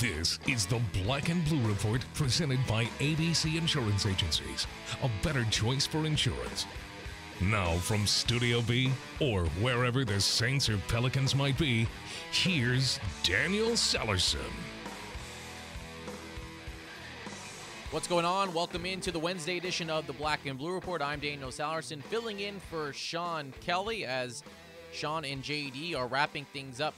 This is the Black and Blue Report presented by ABC Insurance Agencies. A better choice for insurance. Now, from Studio B, or wherever the Saints or Pelicans might be, here's Daniel Sellerson. What's going on? Welcome into the Wednesday edition of the Black and Blue Report. I'm Daniel Sellerson, filling in for Sean Kelly as Sean and JD are wrapping things up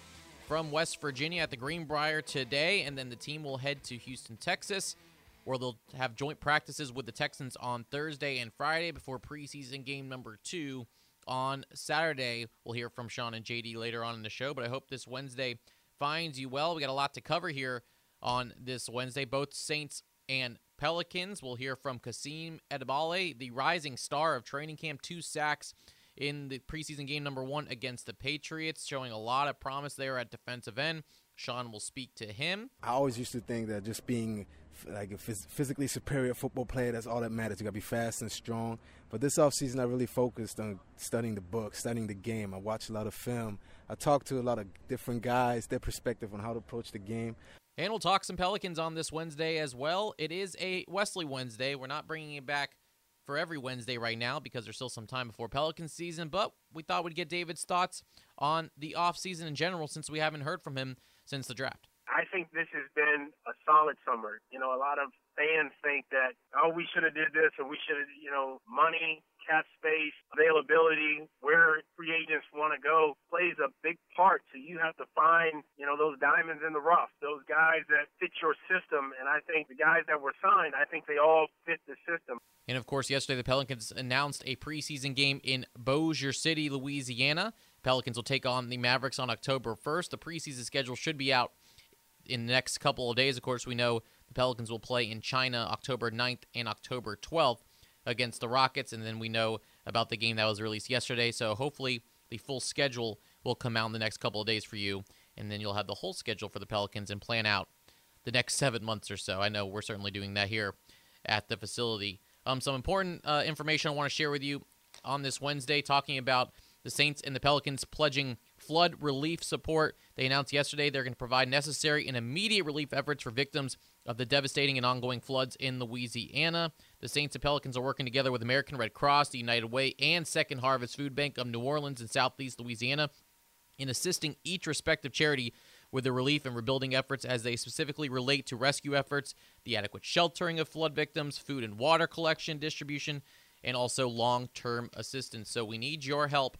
from West Virginia at the Greenbrier today, and then the team will head to Houston, Texas, where they'll have joint practices with the Texans on Thursday and Friday before preseason game number two on Saturday. We'll hear from Sean and JD later on in the show, but I hope this Wednesday finds you well. We got a lot to cover here on this Wednesday. Both Saints and Pelicans. We'll hear from Kasim Edebali, the rising star of training camp, two sacks in the preseason game number one against the Patriots, showing a lot of promise there at defensive end. Sean will speak to him. I always used to think that just being like a phys- physically superior football player, that's all that matters. You got to be fast and strong. But this offseason, I really focused on studying the book, studying the game. I watched a lot of film. I talked to a lot of different guys, their perspective on how to approach the game. And we'll talk some Pelicans on this Wednesday as well. It is a Wesley Wednesday. We're not bringing it back for every Wednesday right now because there's still some time before Pelican season, but we thought we'd get David's thoughts on the offseason in general since we haven't heard from him since the draft. I think this has been a solid summer. You know, a lot of fans think that oh, we should have did this or we should have, you know, money, cap space, availability, where free agents want to go plays a big part. So you have to find, you know, those diamonds in the rough, those guys that fit your system. And I think the guys that were signed, I think they all fit the system. And of course, yesterday the Pelicans announced a preseason game in Bossier City, Louisiana. Pelicans will take on the Mavericks on October 1st. The preseason schedule should be out in the next couple of days. Of course, we know the Pelicans will play in China October 9th and October 12th against the Rockets. And then we know about the game that was released yesterday. So hopefully the full schedule will come out in the next couple of days for you. And then you'll have the whole schedule for the Pelicans and plan out the next seven months or so. I know we're certainly doing that here at the facility. Um, some important uh, information I want to share with you on this Wednesday, talking about the Saints and the Pelicans pledging flood relief support. They announced yesterday they're going to provide necessary and immediate relief efforts for victims of the devastating and ongoing floods in Louisiana. The Saints and Pelicans are working together with American Red Cross, the United Way, and Second Harvest Food Bank of New Orleans and Southeast Louisiana in assisting each respective charity with the relief and rebuilding efforts as they specifically relate to rescue efforts, the adequate sheltering of flood victims, food and water collection, distribution, and also long term assistance. So we need your help,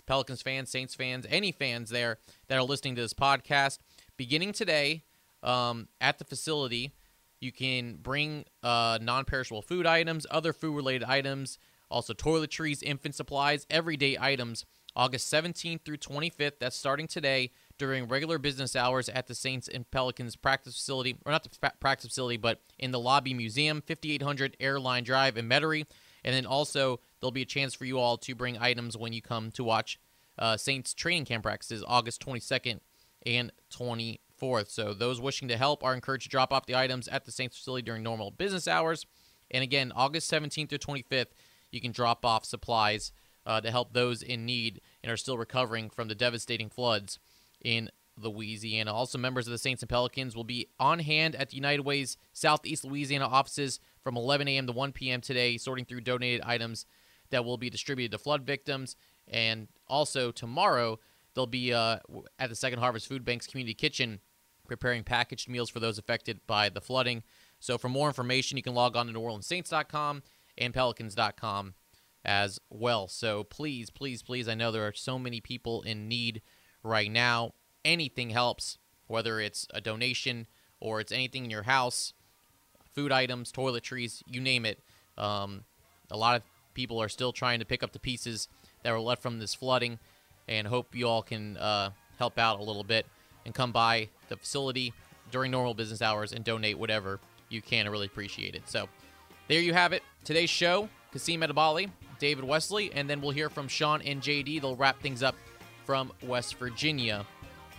Pelicans fans, Saints fans, any fans there that are listening to this podcast. Beginning today um, at the facility, you can bring uh, non perishable food items, other food related items, also toiletries, infant supplies, everyday items. August 17th through 25th, that's starting today during regular business hours at the Saints and Pelicans practice facility, or not the practice facility, but in the Lobby Museum, 5800 Airline Drive in Metairie. And then also, there'll be a chance for you all to bring items when you come to watch uh, Saints training camp practices August 22nd and 24th. So those wishing to help are encouraged to drop off the items at the Saints facility during normal business hours. And again, August 17th through 25th, you can drop off supplies uh, to help those in need and are still recovering from the devastating floods in Louisiana. Also, members of the Saints and Pelicans will be on hand at the United Way's Southeast Louisiana offices from 11 a.m. to 1 p.m. today, sorting through donated items that will be distributed to flood victims. And also, tomorrow, they'll be uh, at the Second Harvest Food Bank's Community Kitchen preparing packaged meals for those affected by the flooding. So, for more information, you can log on to NewOrleansSaints.com and Pelicans.com as well. So please, please, please, I know there are so many people in need right now. Anything helps, whether it's a donation or it's anything in your house, food items, toiletries, you name it. Um, a lot of people are still trying to pick up the pieces that were left from this flooding, and hope you all can uh, help out a little bit and come by the facility during normal business hours and donate whatever you can. I really appreciate it. So there you have it. Today's show, Kasim Edebali, David Wesley, and then we'll hear from Sean and JD. They'll wrap things up from West Virginia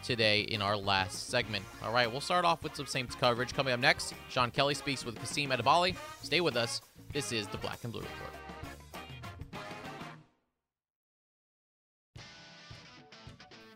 today in our last segment. All right, we'll start off with some Saints coverage. Coming up next, Sean Kelly speaks with Kasim Edebali. Stay with us. This is the Black and Blue Report.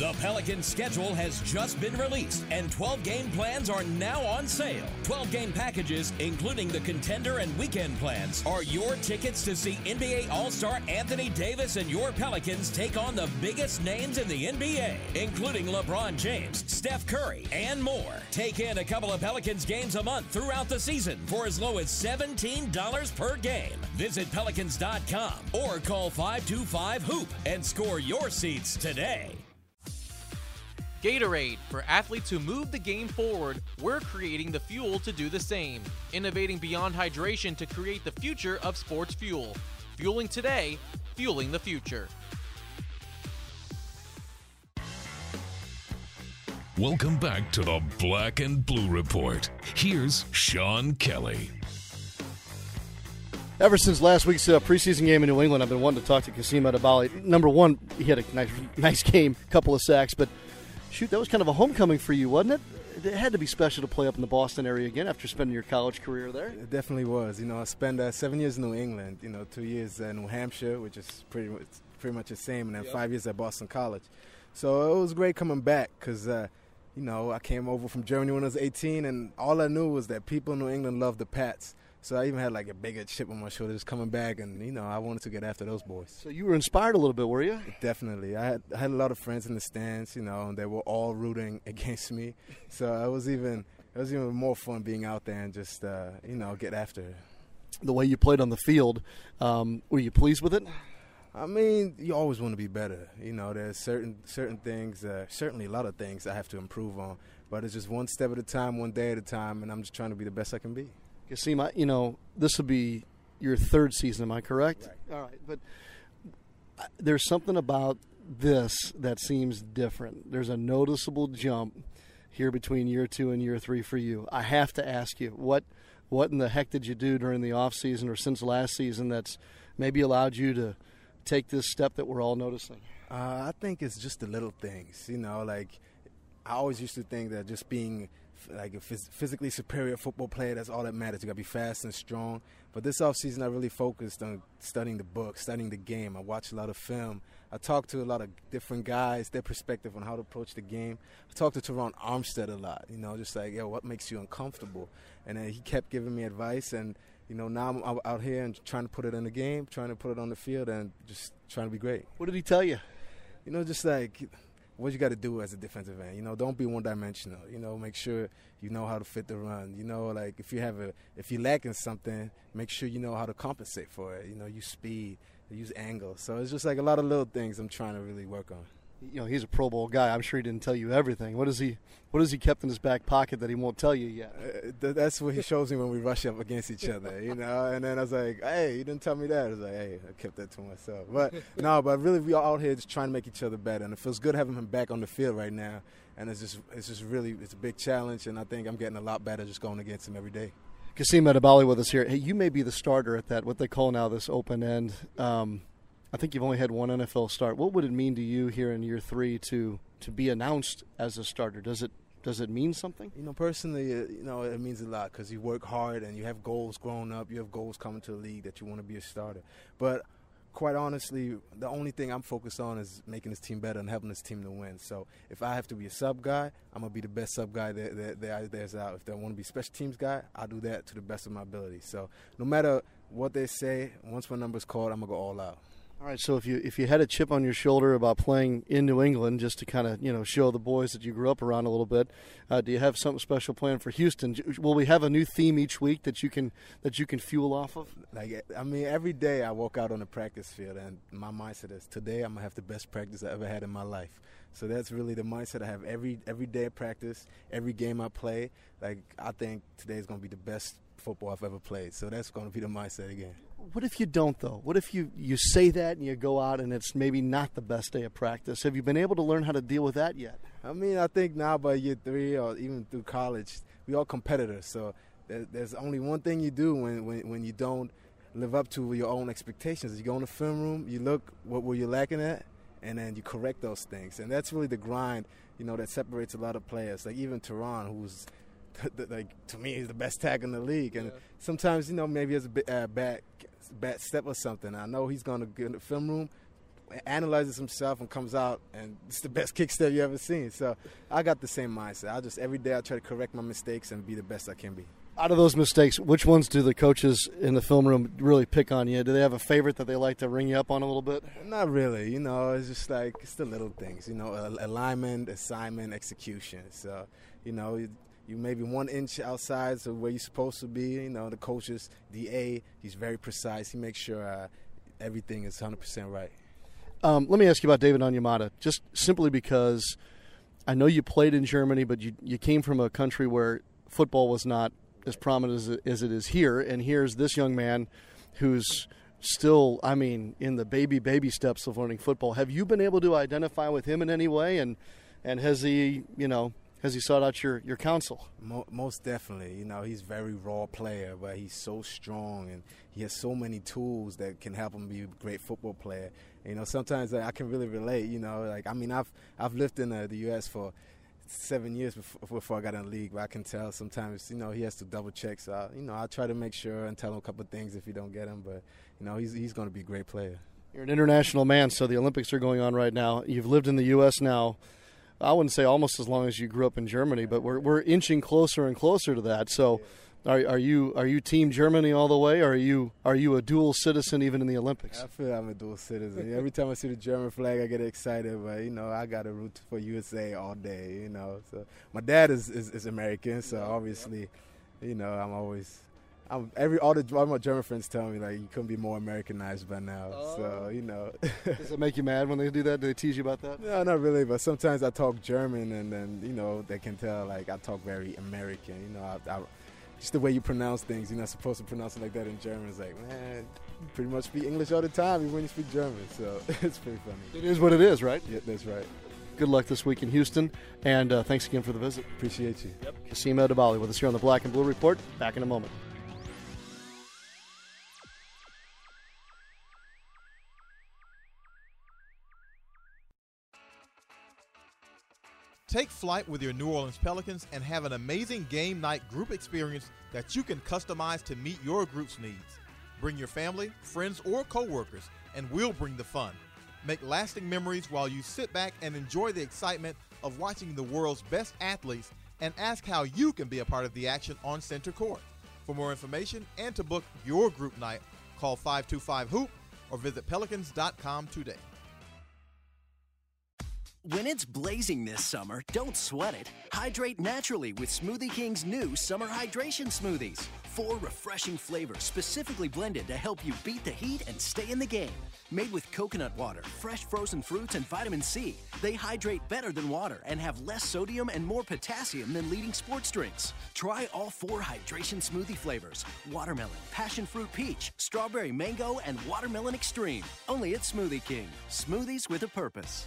The Pelicans schedule has just been released, and 12 game plans are now on sale. 12 game packages, including the contender and weekend plans, are your tickets to see NBA All Star Anthony Davis and your Pelicans take on the biggest names in the NBA, including LeBron James, Steph Curry, and more. Take in a couple of Pelicans games a month throughout the season for as low as $17 per game. Visit Pelicans.com or call 525 Hoop and score your seats today. Gatorade. For athletes who move the game forward, we're creating the fuel to do the same. Innovating beyond hydration to create the future of sports fuel. Fueling today, fueling the future. Welcome back to the Black and Blue Report. Here's Sean Kelly. Ever since last week's uh, preseason game in New England, I've been wanting to talk to Kasim Edebali. Number one, he had a nice, nice game, couple of sacks, but shoot, that was kind of a homecoming for you, wasn't it? It had to be special to play up in the Boston area again after spending your college career there. It definitely was. You know, I spent uh, seven years in New England. You know, two years in New Hampshire, which is pretty much, pretty much the same, and then yep. five years at Boston College. So it was great coming back because. Uh, you know, I came over from Germany when I was 18, and all I knew was that people in New England loved the Pats. So I even had like a bigger chip on my shoulder just coming back, and you know I wanted to get after those boys. So you were inspired a little bit, were you? Definitely. I had I had a lot of friends in the stands, you know, and they were all rooting against me. So it was even it was even more fun being out there and just uh, you know get after it. The way you played on the field, um, were you pleased with it? I mean, you always want to be better. You know, there's certain certain things, uh, certainly a lot of things I have to improve on. But it's just one step at a time, one day at a time, and I'm just trying to be the best I can be. Kasim, you know, this will be your third season. Am I correct? Right. All right, but uh, there's something about this that seems different. There's a noticeable jump here between year two and year three for you. I have to ask you what what in the heck did you do during the off season or since last season that's maybe allowed you to take this step that we're all noticing? Uh, I think it's just the little things. You know, like I always used to think that just being like a phys- physically superior football player. That's all that matters. You got to be fast and strong. But this offseason, I really focused on studying the book, studying the game. I watched a lot of film. I talked to a lot of different guys, their perspective on how to approach the game. I talked to Terron Armstead a lot, you know, just like, yo, what makes you uncomfortable? And then he kept giving me advice. And, you know, now I'm out here and trying to put it in the game, trying to put it on the field, and just trying to be great. What did he tell you? You know, just like what you got to do as a defensive end. You know, don't be one dimensional. You know, make sure you know how to fit the run. You know, like if you have a if you're lacking something, make sure you know how to compensate for it. You know, use speed, use angle. So it's just like a lot of little things I'm trying to really work on you know he's a Pro Bowl guy. I'm sure he didn't tell you everything. What is he? What has he kept in his back pocket that he won't tell you yet? Uh, that's what he shows me when we rush up against each other, you know. And then I was like, "Hey, you didn't tell me that." I was like, "Hey, I kept that to myself." But no, but really, we are out here just trying to make each other better, and it feels good having him back on the field right now. And it's just, it's just really, it's a big challenge, and I think I'm getting a lot better just going against him every day. Kasim Edebali with us here. Hey, you may be the starter at that what they call now this open end. Um, I think you've only had one NFL start. What would it mean to you here in year three to to be announced as a starter? Does it does it mean something? You know, personally, uh, you know, it means a lot because you work hard and you have goals growing up. You have goals coming to the league that you want to be a starter. But quite honestly, the only thing I'm focused on is making this team better and helping this team to win. So if I have to be a sub guy, I'm gonna be the best sub guy that, that, that there's out. If I want to be special teams guy, I'll do that to the best of my ability. So no matter what they say, once my number's called, I'm gonna go all out. All right, so if you if you had a chip on your shoulder about playing in New England, just to kind of you know show the boys that you grew up around a little bit, uh, do you have something special planned for Houston? Will we have a new theme each week that you can that you can fuel off of? Like I mean, every day I walk out on the practice field, and my mindset is today I'm gonna have the best practice I ever had in my life. So that's really the mindset I have every every day of practice, every game I play. Like I think today is gonna be the best football I've ever played. So that's gonna be the mindset again. What if you don't, though? What if you, you say that and you go out and it's maybe not the best day of practice? Have you been able to learn how to deal with that yet? I mean, I think now by year three or even through college, we all competitors. So there's only one thing you do when, when, when you don't live up to your own expectations. You go in the film room, you look what were you lacking at, and then you correct those things. And that's really the grind, you know, that separates a lot of players. Like even Terron, who's like to me he's the best tag in the league. And yeah. sometimes you know maybe it's a bit, uh, bad bad step or something. I know he's going to get in the film room, analyzes himself, and comes out, and it's the best kick step you ever seen. So I got the same mindset. I just every day I try to correct my mistakes and be the best I can be. Out of those mistakes, which ones do the coaches in the film room really pick on you? Do they have a favorite that they like to ring you up on a little bit? Not really. You know, it's just like it's the little things. You know, alignment, assignment, execution. So, you know, you maybe one inch outside of where you're supposed to be. You know, the coaches, DA, he's very precise. He makes sure uh, everything is 100% right. Um, let me ask you about David Onyemata, just simply because I know you played in Germany, but you, you came from a country where football was not as prominent as it, as it is here. And here's this young man who's still, I mean, in the baby, baby steps of learning football. Have you been able to identify with him in any way? And, and has he, you know, has he sought out your, your counsel? Most definitely. You know, he's very raw player, but he's so strong and he has so many tools that can help him be a great football player. You know, sometimes I can really relate. You know, like I mean, I've I've lived in uh, the U.S. for seven years before, before, I got in the league, but I can tell sometimes you know he has to double check. So I, you know, I try to make sure and tell him a couple of things if you don't get him. But you know, he's he's going to be a great player. You're an international man, so the Olympics are going on right now. You've lived in the U.S. now I wouldn't say almost as long as you grew up in Germany, but we're we're inching closer and closer to that. So, are, are you are you Team Germany all the way, or are you are you a dual citizen even in the Olympics? I feel I'm a dual citizen. Every time I see the German flag, I get excited. But you know, I got to root for USA all day. You know, so my dad is is, is American, so obviously, you know, I'm always I'm, every all the all my German friends tell me like you couldn't be more Americanized by now. Oh. So you know. Does it make you mad when they do that? Do they tease you about that? No, not really. But sometimes I talk German, and then you know they can tell like I talk very American. You know, I, I, just the way you pronounce things. You're not supposed to pronounce it like that in German. It's like man, you pretty much speak English all the time even when you speak German. So it's pretty funny. It is what it is, right? Yeah, that's right. Good luck this week in Houston, and uh, thanks again for the visit. Appreciate you. Yep. Kasim Edebali with us here on the Black and Blue Report. Back in a moment. Take flight with your New Orleans Pelicans and have an amazing game night group experience that you can customize to meet your group's needs. Bring your family, friends, or coworkers, and we'll bring the fun. Make lasting memories while you sit back and enjoy the excitement of watching the world's best athletes and ask how you can be a part of the action on center court. For more information and to book your group night, call 525 Hoop or visit pelicans.com today. When it's blazing this summer, don't sweat it. Hydrate naturally with Smoothie King's new summer hydration smoothies. Four refreshing flavors specifically blended to help you beat the heat and stay in the game. Made with coconut water, fresh frozen fruits, and vitamin C, they hydrate better than water and have less sodium and more potassium than leading sports drinks. Try all four hydration smoothie flavors watermelon, passion fruit peach, strawberry mango, and watermelon extreme. Only at Smoothie King. Smoothies with a purpose.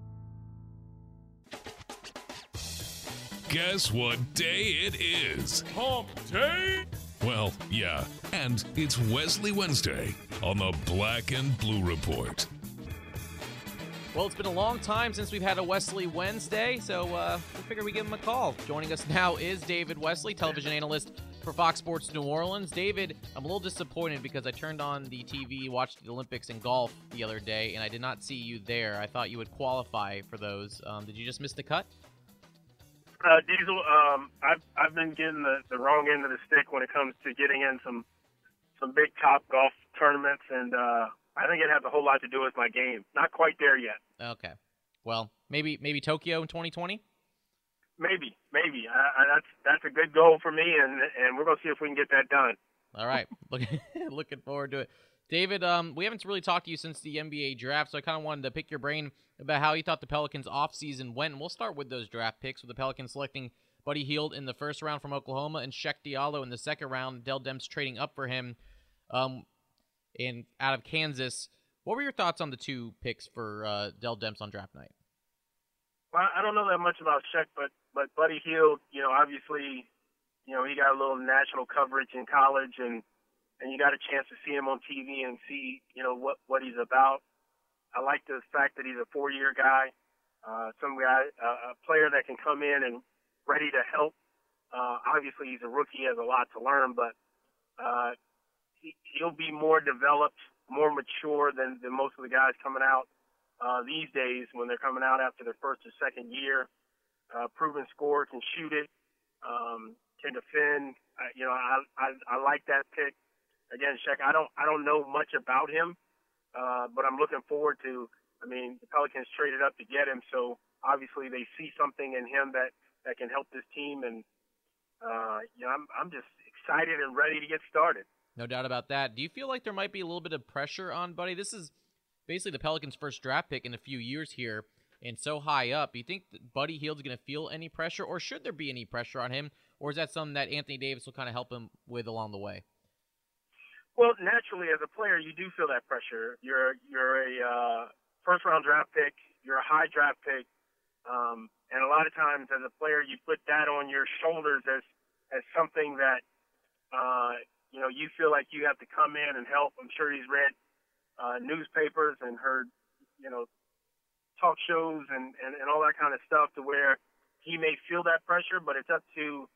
Guess what day it is? Hump day! Well, yeah, and it's Wesley Wednesday on the Black and Blue Report. Well, it's been a long time since we've had a Wesley Wednesday, so uh, we figured we give him a call. Joining us now is David Wesley, television analyst for Fox Sports New Orleans. David, I'm a little disappointed because I turned on the TV, watched the Olympics and golf the other day, and I did not see you there. I thought you would qualify for those. Um, did you just miss the cut? Uh, Diesel, um, I've I've been getting the, the wrong end of the stick when it comes to getting in some some big top golf tournaments, and uh, I think it has a whole lot to do with my game. Not quite there yet. Okay. Well, maybe maybe Tokyo in 2020. Maybe, maybe. That's that's a good goal for me, and and we're gonna see if we can get that done. All right, looking looking forward to it. David, um, we haven't really talked to you since the NBA draft, so I kind of wanted to pick your brain about how you thought the Pelicans' offseason went. And we'll start with those draft picks, with the Pelicans selecting Buddy Hield in the first round from Oklahoma and Cheick Diallo in the second round. Dell Demps trading up for him. Um, in out of Kansas. What were your thoughts on the two picks for uh, Dell Demps on draft night? Well, I don't know that much about Cheick, but but Buddy Hield, you know, obviously, you know, he got a little national coverage in college, and and you got a chance to see him on TV and see, you know, what what he's about. I like the fact that he's a four-year guy, uh, some guy, uh, a player that can come in and ready to help. Uh, obviously, he's a rookie, has a lot to learn, but uh, he, he'll be more developed, more mature than, than most of the guys coming out uh, these days when they're coming out after their first or second year. Uh, proven score, can shoot it, um, can defend. Uh, you know, I, I I like that pick. Again, Cheick, I don't I don't know much about him, uh, but I'm looking forward to. I mean, the Pelicans traded up to get him, so obviously they see something in him that that can help this team, and uh, you know, I'm I'm just excited and ready to get started. No doubt about that. Do you feel like there might be a little bit of pressure on Buddy? This is basically the Pelicans' first draft pick in a few years here, and so high up. Do you think Buddy Hield's going to feel any pressure, or should there be any pressure on him, or is that something that Anthony Davis will kind of help him with along the way? Well, naturally, as a player, you do feel that pressure. You're you're a uh, first round draft pick. You're a high draft pick, um, and a lot of times, as a player, you put that on your shoulders as as something that uh, you know, you feel like you have to come in and help. I'm sure he's read uh, newspapers and heard, you know, talk shows and, and, and all that kind of stuff to where he may feel that pressure, but it's up to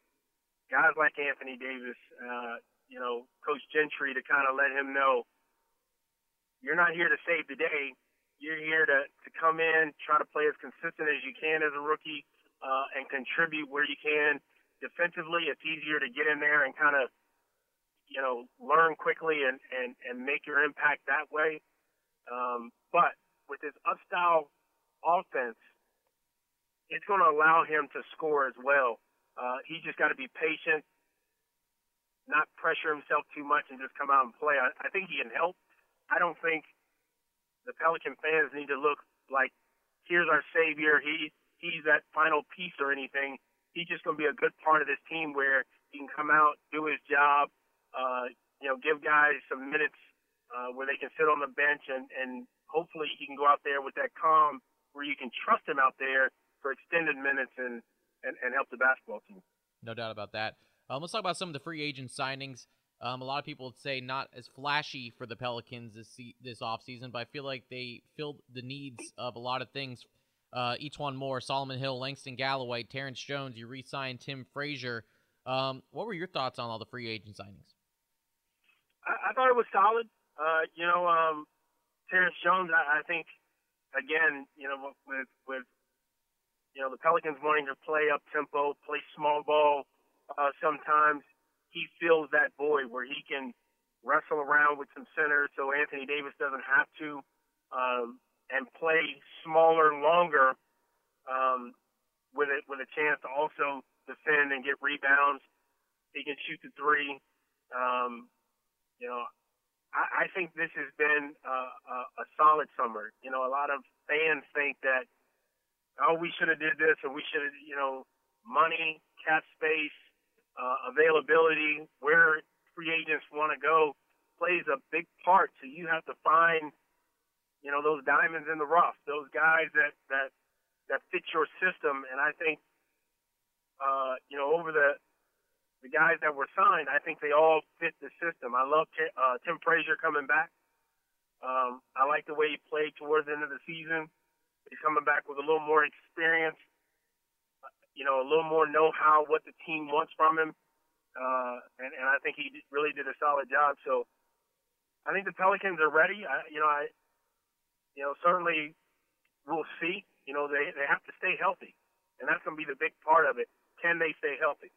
guys like Anthony Davis, uh, you know, Coach Gentry to kind of let him know you're not here to save the day. You're here to, to come in, try to play as consistent as you can as a rookie, uh, and contribute where you can. Defensively, it's easier to get in there and kind of you know, learn quickly and, and, and make your impact that way. Um, but with his upstyle offense, it's going to allow him to score as well. Uh, he just got to be patient, not pressure himself too much, and just come out and play. I, I think he can help. I don't think the Pelican fans need to look like here's our savior. He he's that final piece or anything. He's just going to be a good part of this team where he can come out, do his job, uh, you know, give guys some minutes uh, where they can sit on the bench and, and hopefully he can go out there with that calm where you can trust him out there for extended minutes and, and, and help the basketball team. No doubt about that. Um, let's talk about some of the free agent signings. Um, a lot of people would say not as flashy for the Pelicans this this offseason, but I feel like they filled the needs of a lot of things. Uh, one more Solomon Hill, Langston Galloway, Terrence Jones. You re signed Tim Frazier. Um, what were your thoughts on all the free agent signings? I, I thought it was solid. Uh, you know, um, Terrence Jones, I, I think, again, you know, with with you know the Pelicans wanting to play up tempo, play small ball. Uh, sometimes he fills that void where he can wrestle around with some centers, so Anthony Davis doesn't have to, um, and play smaller, longer, um, with it with a chance to also defend and get rebounds. He can shoot the three. Um, you know, I, I think this has been a, a, a solid summer. You know, a lot of fans think that, oh, we should have did this or we should have, you know, money, cap space, uh, availability, where free agents want to go plays a big part. So you have to find, you know, those diamonds in the rough, those guys that that that fit your system. And I think, uh, you know, over the the guys that were signed, I think they all fit the system. I love Tim, uh, Tim Frazier coming back. Um, I like the way he played towards the end of the season. He's coming back with a little more experience, you know, a little more know-how what the team wants from him, uh, and, and I think he really did a solid job. So I think the Pelicans are ready. I, you know, I, you know, certainly we'll see. You know, they they have to stay healthy, and that's going to be the big part of it. Can they stay healthy?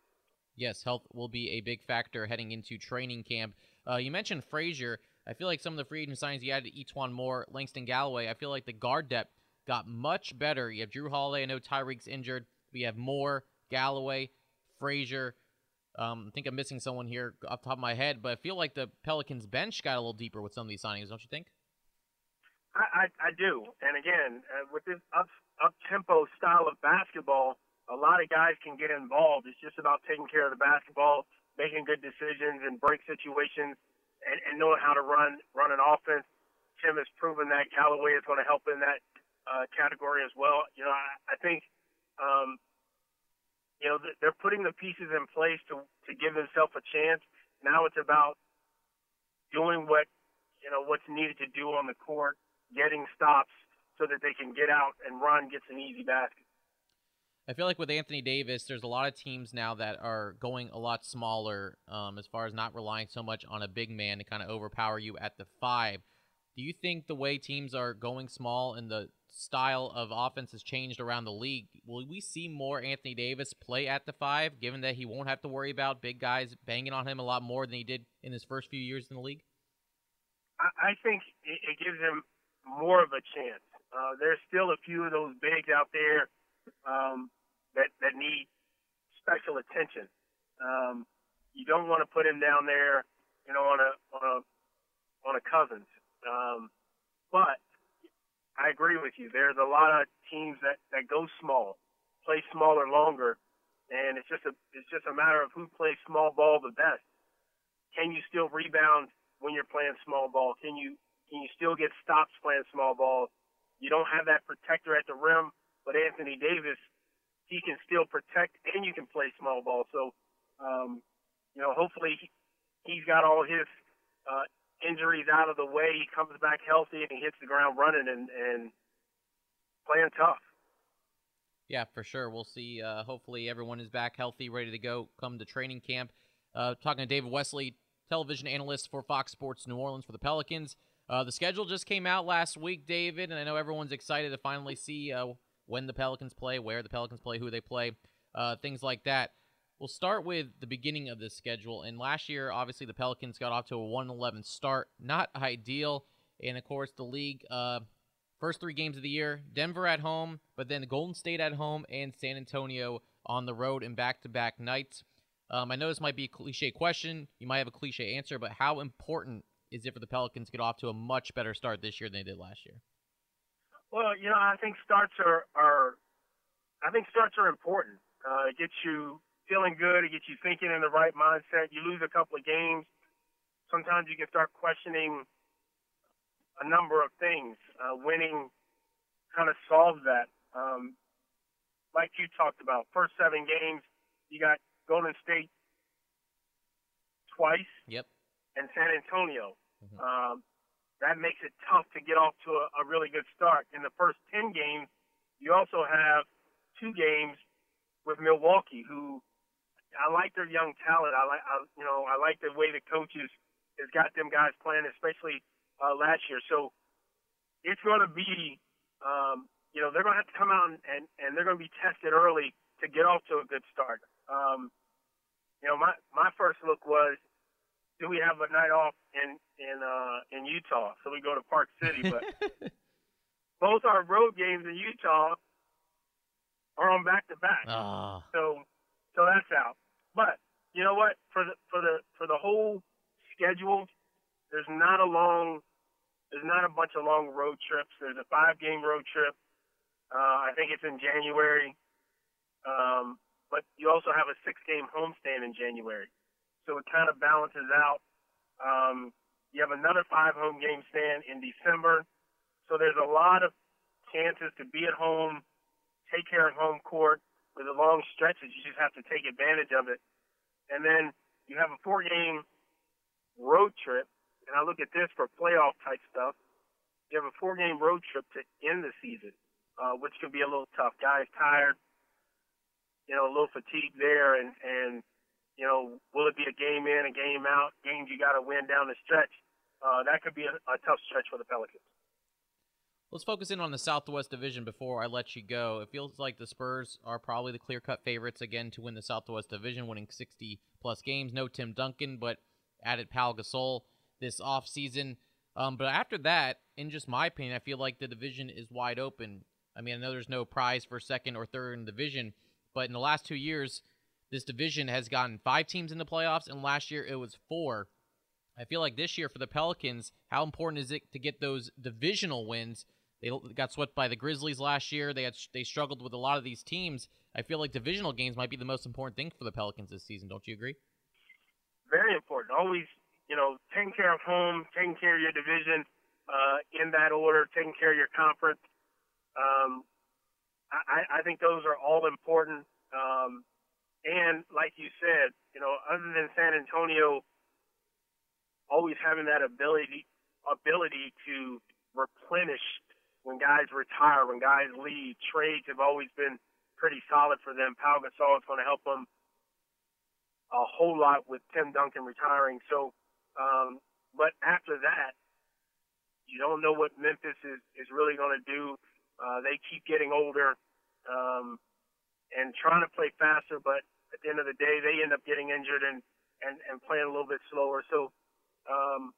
Yes, health will be a big factor heading into training camp. Uh, you mentioned Frazier. I feel like some of the free agent signings you added E'Twaun Moore, Langston Galloway. I feel like the guard depth got much better. You have Jrue Holiday. I know Tyreke's injured. We have Moore, Galloway, Frazier. Um, I think I'm missing someone here off the top of my head, but I feel like the Pelicans bench got a little deeper with some of these signings, don't you think? I, I, I do. And again, uh, with this up up tempo style of basketball, a lot of guys can get involved. It's just about taking care of the basketball, making good decisions and break situations, and, and knowing how to run run an offense. Tim has proven that Galloway is going to help in that uh, category as well. You know, I, I think, um, you know, they're putting the pieces in place to to give themselves a chance. Now it's about doing what you know what's needed to do on the court, getting stops so that they can get out and run, get some easy baskets. I feel like with Anthony Davis, there's a lot of teams now that are going a lot smaller um, as far as not relying so much on a big man to kind of overpower you at the five. Do you think the way teams are going small and the style of offense has changed around the league? Will we see more Anthony Davis play at the five, given that he won't have to worry about big guys banging on him a lot more than he did in his first few years in the league? I think it gives him more of a chance. Uh, there's still a few of those bigs out there um, that that need special attention. Um, you don't want to put him down there, you know, on a on a on a Cousins. Um, but I agree with you. There's a lot of teams that that go small, play smaller longer, and it's just a it's just a matter of who plays small ball the best. Can you still rebound when you're playing small ball? Can you can you still get stops playing small ball? You don't have that protector at the rim, but Anthony Davis he can still protect and you can play small ball. So, um, you know, hopefully he's got all his uh, injuries out of the way. He comes back healthy and he hits the ground running and, and playing tough. Yeah, for sure. We'll see. Uh, hopefully everyone is back healthy, ready to go come to training camp. Uh, talking to David Wesley, television analyst for Fox Sports New Orleans for the Pelicans. Uh, the schedule just came out last week, David, and I know everyone's excited to finally see uh, when the Pelicans play, where the Pelicans play, who they play, uh, things like that. We'll start with the beginning of this schedule. And last year, obviously, the Pelicans got off to a 1 11 start. Not ideal. And of course, the league, uh, first three games of the year Denver at home, but then Golden State at home and San Antonio on the road in back to back nights. Um, I know this might be a cliche question. You might have a cliche answer, but how important is it for the Pelicans to get off to a much better start this year than they did last year? Well, you know, I think starts are are I think starts are important. Uh, it gets you feeling good. It gets you thinking in the right mindset. You lose a couple of games, sometimes you can start questioning a number of things. Uh, winning kind of solves that. Um, like you talked about, first seven games, you got Golden State twice. Yep. And San Antonio. Mm-hmm. Um, that makes it tough to get off to a, a really good start. In the first 10 games, you also have two games with Milwaukee, who I like their young talent. I like, I, you know, I like the way the coaches has got them guys playing, especially uh, last year. So it's going to be, um, you know, they're going to have to come out and, and, and they're going to be tested early to get off to a good start. Um, you know, my my first look was do we have a night off in in uh, in Utah? So we go to Park City, but both our road games in Utah are on back to back. So so that's out. But you know what? For the for the for the whole schedule, there's not a long there's not a bunch of long road trips. There's a five game road trip. Uh, I think it's in January. Um, but you also have a six game homestand in January so it kind of balances out. Um, you have another five home game stand in December, so there's a lot of chances to be at home, take care of home court with the long stretches. You just have to take advantage of it. and then you have a four-game road trip. And I look at this for playoff type stuff. You have a four-game road trip to end the season, uh, which can be a little tough. Guys tired, you know, a little fatigue there, and and you know, will it be a game in, a game out, games you got to win down the stretch? Uh, that could be a, a tough stretch for the Pelicans. Let's focus in on the Southwest Division before I let you go. It feels like the Spurs are probably the clear cut favorites again to win the Southwest Division, winning 60 plus games. No Tim Duncan, but added Pau Gasol this offseason. Um, but after that, in just my opinion, I feel like the division is wide open. I mean, I know there's no prize for second or third in the division, but in the last two years, this division has gotten five teams in the playoffs, and last year it was four. I feel like this year for the Pelicans, how important is it to get those divisional wins? They got swept by the Grizzlies last year. They had they struggled with a lot of these teams. I feel like divisional games might be the most important thing for the Pelicans this season. Don't you agree? Very important. Always, you know, taking care of home, taking care of your division uh, in that order, taking care of your conference. Um, I, I think those are all important. Um, and like you said, you know, other than San Antonio always having that ability ability to replenish when guys retire, when guys leave. Trades have always been pretty solid for them. Pau Gasol is going to help them a whole lot with Tim Duncan retiring. So, um, but after that, you don't know what Memphis is, is really going to do. Uh, they keep getting older um, and trying to play faster, but at the end of the day, they end up getting injured and, and, and playing a little bit slower. So, um,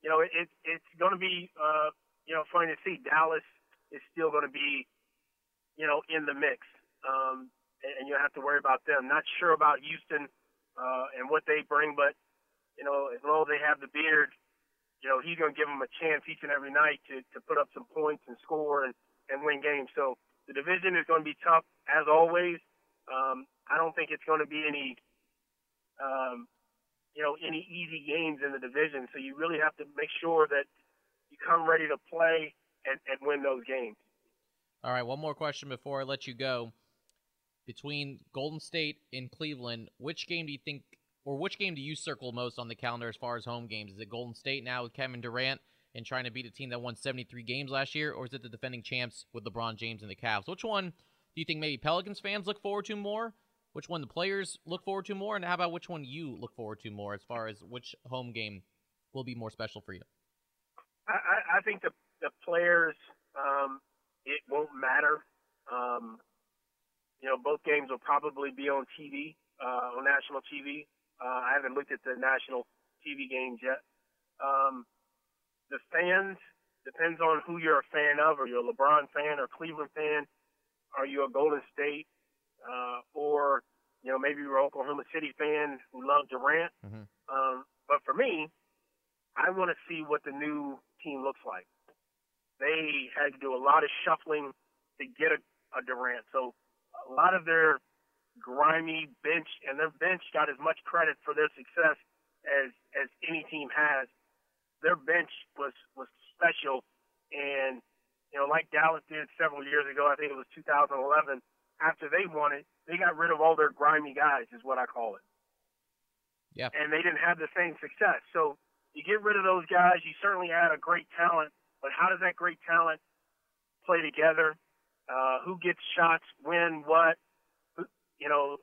you know, it, it's going to be uh, you know, funny to see Dallas is still going to be, you know, in the mix. Um, and, and you have to worry about them. Not sure about Houston uh, and what they bring, but you know, as long as they have the beard, you know, he's going to give them a chance each and every night to to put up some points and score and and win games. So the division is going to be tough as always. Um, I don't think it's going to be any, um, you know, any easy games in the division. So you really have to make sure that you come ready to play and, and win those games. All right, one more question before I let you go. Between Golden State and Cleveland, which game do you think, or which game do you circle most on the calendar as far as home games? Is it Golden State now with Kevin Durant and trying to beat a team that won 73 games last year, or is it the defending champs with LeBron James and the Cavs? Which one do you think maybe Pelicans fans look forward to more? Which one the players look forward to more? And how about which one you look forward to more as far as which home game will be more special for you? I, I think the the players, um, it won't matter. Um, you know, both games will probably be on TV, uh, on national TV. Uh, I haven't looked at the national TV games yet. Um, the fans depends on who you're a fan of. Are you a LeBron fan or Cleveland fan? Are you a Golden State uh, or you know maybe you're an Oklahoma City fan who loves Durant? Mm-hmm. Um, but for me, I want to see what the new team looks like. They had to do a lot of shuffling to get a, a Durant. So a lot of their grimy bench and their bench got as much credit for their success as as any team has. Their bench was was special, and you know, like Dallas did several years ago. I think it was 2011. After they won it, they got rid of all their grimy guys, is what I call it. Yeah. And they didn't have the same success. So you get rid of those guys, you certainly add a great talent, but how does that great talent play together? Uh, who gets shots, when, what? You know,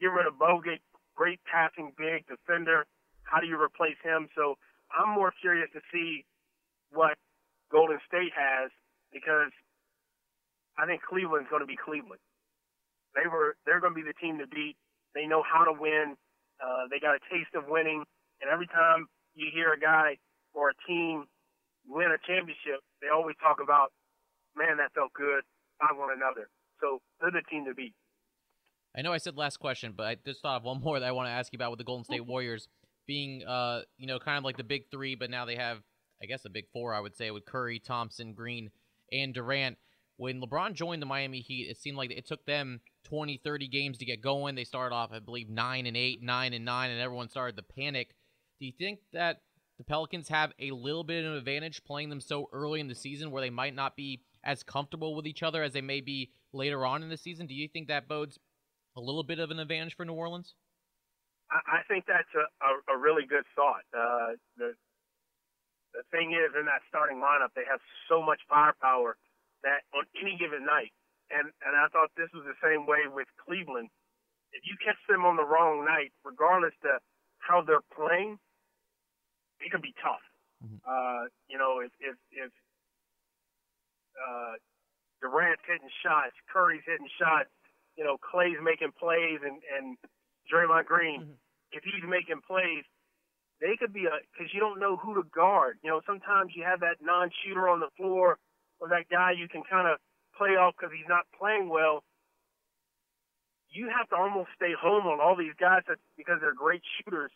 get rid of Bogut, great passing big defender. How do you replace him? So I'm more curious to see what Golden State has because I think Cleveland's going to be Cleveland. They were they're going to be the team to beat. They know how to win. Uh, they got a taste of winning, and every time you hear a guy or a team win a championship, they always talk about, man, that felt good. I want another. So they're the team to beat. I know I said last question, but I just thought of one more that I want to ask you about with the Golden State Warriors being, uh, you know, kind of like the big three, but now they have, I guess, a big four, I would say, with Curry, Thompson, Green, and Durant. When LeBron joined the Miami Heat, it seemed like it took them 20, 30 games to get going. They started off, I believe, 9 and 8, 9 and 9, and everyone started to panic. Do you think that the Pelicans have a little bit of an advantage playing them so early in the season where they might not be as comfortable with each other as they may be later on in the season? Do you think that bodes a little bit of an advantage for New Orleans? I, think that's a, a, a really good thought. Uh, the the thing is, in that starting lineup, they have so much firepower that on any given night, and and I thought this was the same way with Cleveland. If you catch them on the wrong night, regardless to how they're playing, it can be tough. Mm-hmm. Uh, you know, if if if uh, Durant's hitting shots, Curry's hitting shots, you know, Clay's making plays, and and Draymond Green, mm-hmm. if he's making plays, they could be a because you don't know who to guard. You know, sometimes you have that non-shooter on the floor or that guy you can kind of play off because he's not playing well. You have to almost stay home on all these guys that, because they're great shooters.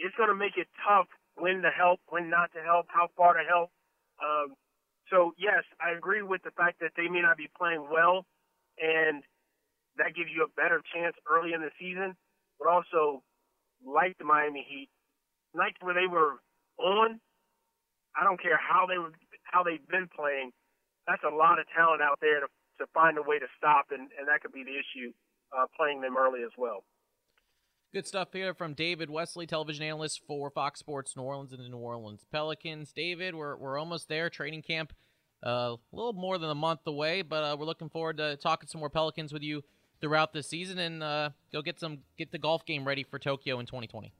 It's going to make it tough when to help, when not to help, how far to help. Um, so yes, I agree with the fact that they may not be playing well, and that gives you a better chance early in the season. But also, like the Miami Heat, nights where they were on, I don't care how they were, how they've been playing. That's a lot of talent out there to to find a way to stop, and, and that could be the issue, uh, playing them early as well. Good stuff here from David Wesley, television analyst for Fox Sports New Orleans and the New Orleans Pelicans. David, we're, we're almost there. Training camp uh, a little more than a month away, but uh, we're looking forward to talking some more Pelicans with you throughout the season and uh, go get some get the golf game ready for Tokyo in 2020.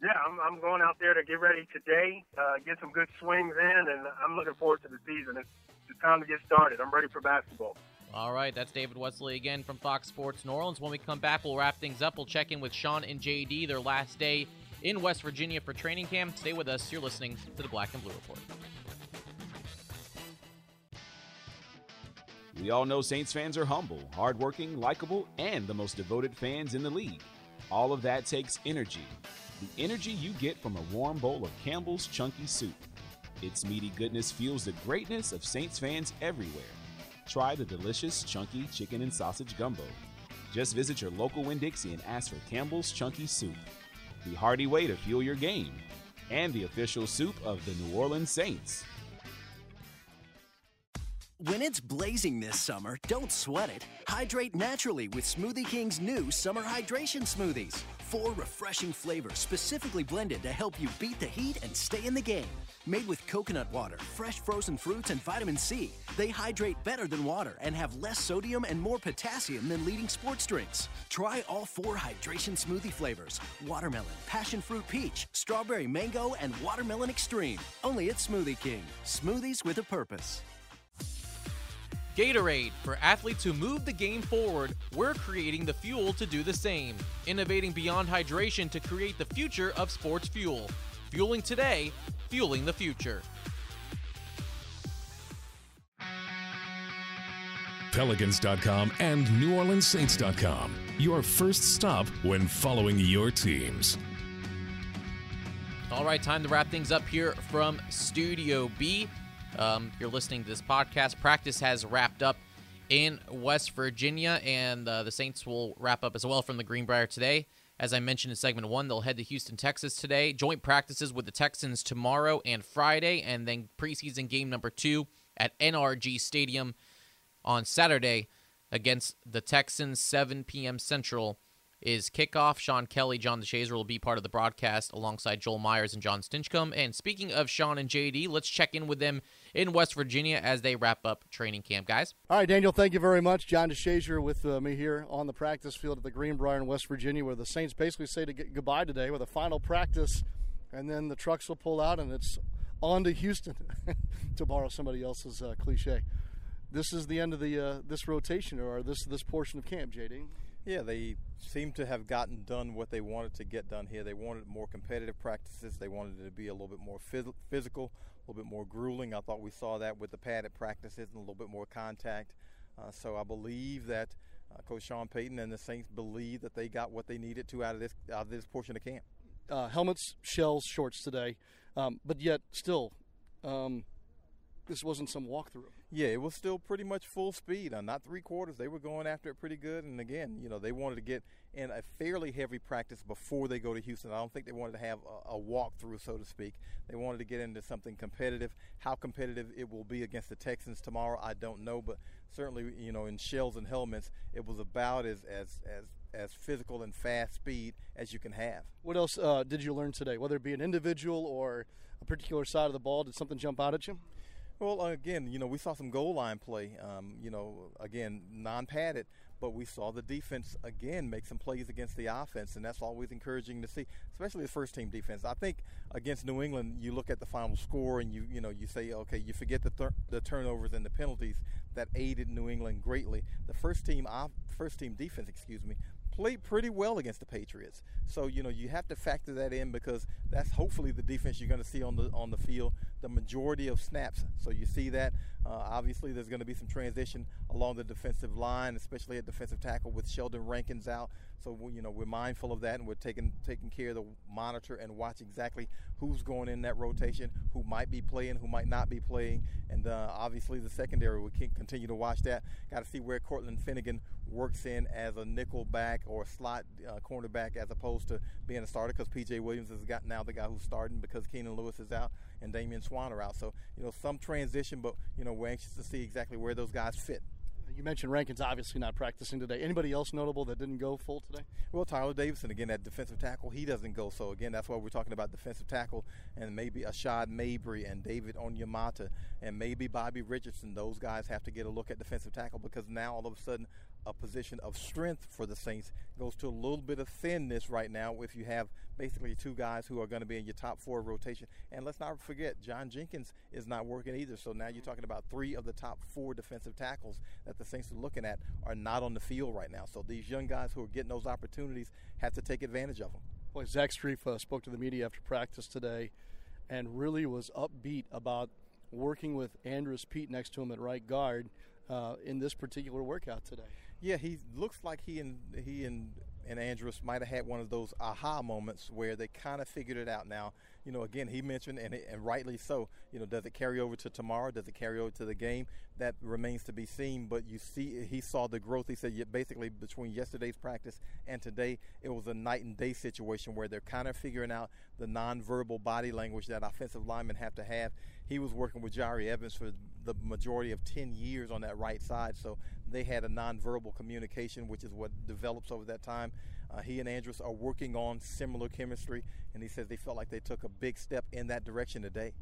Yeah, I'm, I'm going out there to get ready today, uh, get some good swings in, and I'm looking forward to the season. It's, it's time to get started. I'm ready for basketball. All right, that's David Wesley again from Fox Sports New Orleans. When we come back, we'll wrap things up. We'll check in with Sean and JD, their last day in West Virginia for training camp. Stay with us. You're listening to the Black and Blue Report. We all know Saints fans are humble, hardworking, likable, and the most devoted fans in the league. All of that takes energy. The energy you get from a warm bowl of Campbell's Chunky Soup. Its meaty goodness fuels the greatness of Saints fans everywhere try the delicious chunky chicken and sausage gumbo. Just visit your local Winn Dixie and ask for Campbell's Chunky Soup, the hearty way to fuel your game, and the official soup of the New Orleans Saints. When it's blazing this summer, don't sweat it. Hydrate naturally with Smoothie King's new summer hydration smoothies. Four refreshing flavors specifically blended to help you beat the heat and stay in the game. Made with coconut water, fresh frozen fruits, and vitamin C, they hydrate better than water and have less sodium and more potassium than leading sports drinks. Try all four hydration smoothie flavors watermelon, passion fruit peach, strawberry mango, and watermelon extreme. Only at Smoothie King. Smoothies with a purpose. Gatorade. For athletes who move the game forward, we're creating the fuel to do the same. Innovating beyond hydration to create the future of sports fuel. Fueling today, fueling the future. Pelicans.com and NewOrleansSaints.com. Your first stop when following your teams. All right, time to wrap things up here from Studio B. Um, you're listening to this podcast. Practice has wrapped up in West Virginia, and uh, the Saints will wrap up as well from the Greenbrier today. As I mentioned in segment one, they'll head to Houston, Texas today. Joint practices with the Texans tomorrow and Friday, and then preseason game number two at NRG Stadium on Saturday against the Texans, 7 p.m. Central is kickoff. Sean Kelly, John DeShazo will be part of the broadcast alongside Joel Meyers and John Stinchcomb. And speaking of Sean and JD, let's check in with them in West Virginia as they wrap up training camp, guys. All right, Daniel, thank you very much. John DeShazo with uh, me here on the practice field at the Greenbrier in West Virginia, where the Saints basically say to get goodbye today with a final practice, and then the trucks will pull out and it's on to Houston, to borrow somebody else's uh, cliche. This is the end of the uh, this rotation or this this portion of camp, JD. Yeah, they seem to have gotten done what they wanted to get done here. They wanted more competitive practices. They wanted it to be a little bit more phys- physical, a little bit more grueling. I thought we saw that with the padded practices and a little bit more contact. Uh, so I believe that uh, Coach Sean Payton and the Saints believe that they got what they needed to out of this out of this portion of camp. Uh, helmets, shells, shorts today, um, but yet still, um, this wasn't some walkthrough. Yeah, it was still pretty much full speed. Uh, not three quarters. They were going after it pretty good. And again, you know, they wanted to get in a fairly heavy practice before they go to Houston. I don't think they wanted to have a, a walkthrough, so to speak. They wanted to get into something competitive. How competitive it will be against the Texans tomorrow, I don't know. But certainly, you know, in shells and helmets, it was about as as as as physical and fast speed as you can have. What else uh, did you learn today? Whether it be an individual or a particular side of the ball, did something jump out at you? Well, again, you know, we saw some goal line play. Um, you know, again, non-padded, but we saw the defense again make some plays against the offense, and that's always encouraging to see, especially the first team defense. I think against New England, you look at the final score and you you know you say, okay, you forget the th- the turnovers and the penalties that aided New England greatly. The first team off, first team defense, excuse me, played pretty well against the Patriots. So you know you have to factor that in because that's hopefully the defense you're going to see on the on the field the majority of snaps. So you see that. Uh, obviously, there's going to be some transition along the defensive line, especially at defensive tackle with Sheldon Rankins out. So we, you know we're mindful of that, and we're taking taking care of the monitor and watch exactly who's going in that rotation, who might be playing, who might not be playing, and uh, obviously the secondary we can continue to watch that. Got to see where Cortland Finnegan works in as a nickel back or slot uh, cornerback as opposed to being a starter because PJ Williams has got now the guy who's starting because Keenan Lewis is out and Damian Swann are out. So you know some transition, but you know we're anxious to see exactly where those guys fit. You mentioned Rankins obviously not practicing today. Anybody else notable that didn't go full today? Well, Tyeler Davison again at defensive tackle, he doesn't go. So again, that's why we're talking about defensive tackle and maybe Ashaad Mabry and David Onyemata and maybe Bobby Richardson. Those guys have to get a look at defensive tackle because now all of a sudden a position of strength for the Saints goes to a little bit of thinness right now if you have basically two guys who are going to be in your top four rotation. And let's not forget, John Jenkins is not working either. So now you're talking about three of the top four defensive tackles that the Saints are looking at are not on the field right now. So these young guys who are getting those opportunities have to take advantage of them. Boy, Zach Strief uh, spoke to the media after practice today and really was upbeat about working with Andrus Peat next to him at right guard uh, in this particular workout today. Yeah, he looks like he and he and and Andrus might have had one of those aha moments where they kind of figured it out. Now, you know, again, he mentioned, and, and rightly so, you know, does it carry over to tomorrow? Does it carry over to the game? That remains to be seen. But you see, he saw the growth. He said basically between yesterday's practice and today, it was a night and day situation where they're kind of figuring out the nonverbal body language that offensive linemen have to have. He was working with Jahri Evans for the majority of 10 years on that right side. So they had a nonverbal communication, which is what develops over that time. Uh, he and Andrus are working on similar chemistry, and he says they felt like they took a big step in that direction today.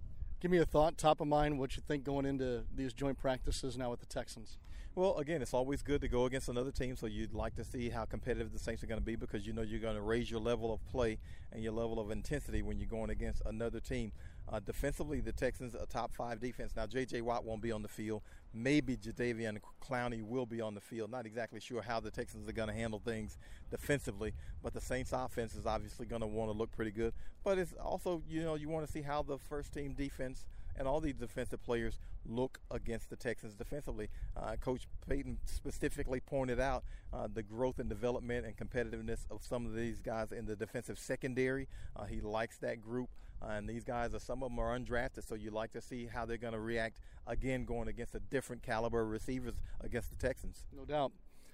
Give me a thought, top of mind, what you think going into these joint practices now with the Texans. Well, again, it's always good to go against another team, so you'd like to see how competitive the Saints are going to be because you know you're going to raise your level of play and your level of intensity when you're going against another team. Uh, defensively, the Texans a top five defense. Now, J.J. Watt won't be on the field. Maybe Jadeveon Clowney will be on the field. Not exactly sure how the Texans are going to handle things defensively, but the Saints' offense is obviously going to want to look pretty good. But it's also, you know, you want to see how the first team defense and all these defensive players look against the Texans defensively. Uh, Coach Payton specifically pointed out uh, the growth and development and competitiveness of some of these guys in the defensive secondary. Uh, he likes that group. Uh, and these guys are some of them are undrafted, so you like to see how they're going to react again going against a different caliber of receivers against the Texans. No doubt.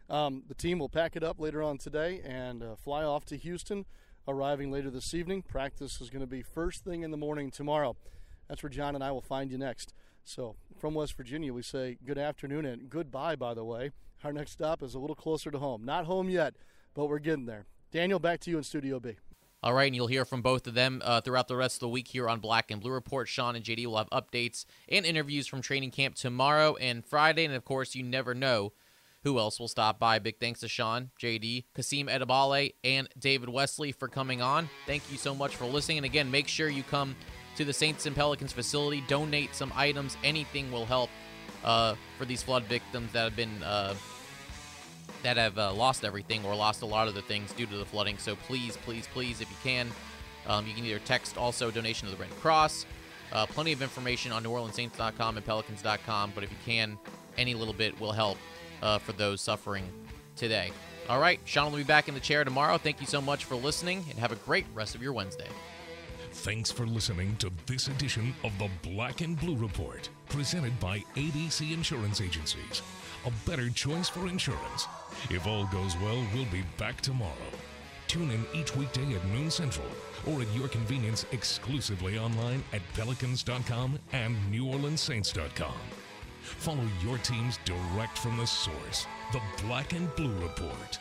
Um, the team will pack it up later on today and uh, fly off to Houston, arriving later this evening. Practice is going to be first thing in the morning tomorrow. That's where John and I will find you next. So, from West Virginia, we say good afternoon and goodbye, by the way. Our next stop is a little closer to home. Not home yet, but we're getting there. Daniel, back to you in Studio B. All right, and you'll hear from both of them uh, throughout the rest of the week here on Black and Blue Report. Sean and JD will have updates and interviews from training camp tomorrow and Friday. And of course, you never know who else will stop by. Big thanks to Sean, JD, Kasim Edebali, and David Wesley for coming on. Thank you so much for listening. And again, make sure you come to the Saints and Pelicans facility, donate some items. Anything will help uh, for these flood victims that have been. Uh, that have uh, lost everything or lost a lot of the things due to the flooding. So please, please, please, if you can, um, you can either text also donation to the Red Cross. Uh, plenty of information on NewOrleansSaints.com and Pelicans.com. But if you can, any little bit will help uh, for those suffering today. All right, Sean will be back in the chair tomorrow. Thank you so much for listening and have a great rest of your Wednesday. Thanks for listening to this edition of the Black and Blue Report, presented by ABC Insurance Agencies. A better choice for insurance. If all goes well, we'll be back tomorrow. Tune in each weekday at noon central or at your convenience exclusively online at pelicans.com and neworleanssaints.com. Follow your teams direct from the source, the Black and Blue Report.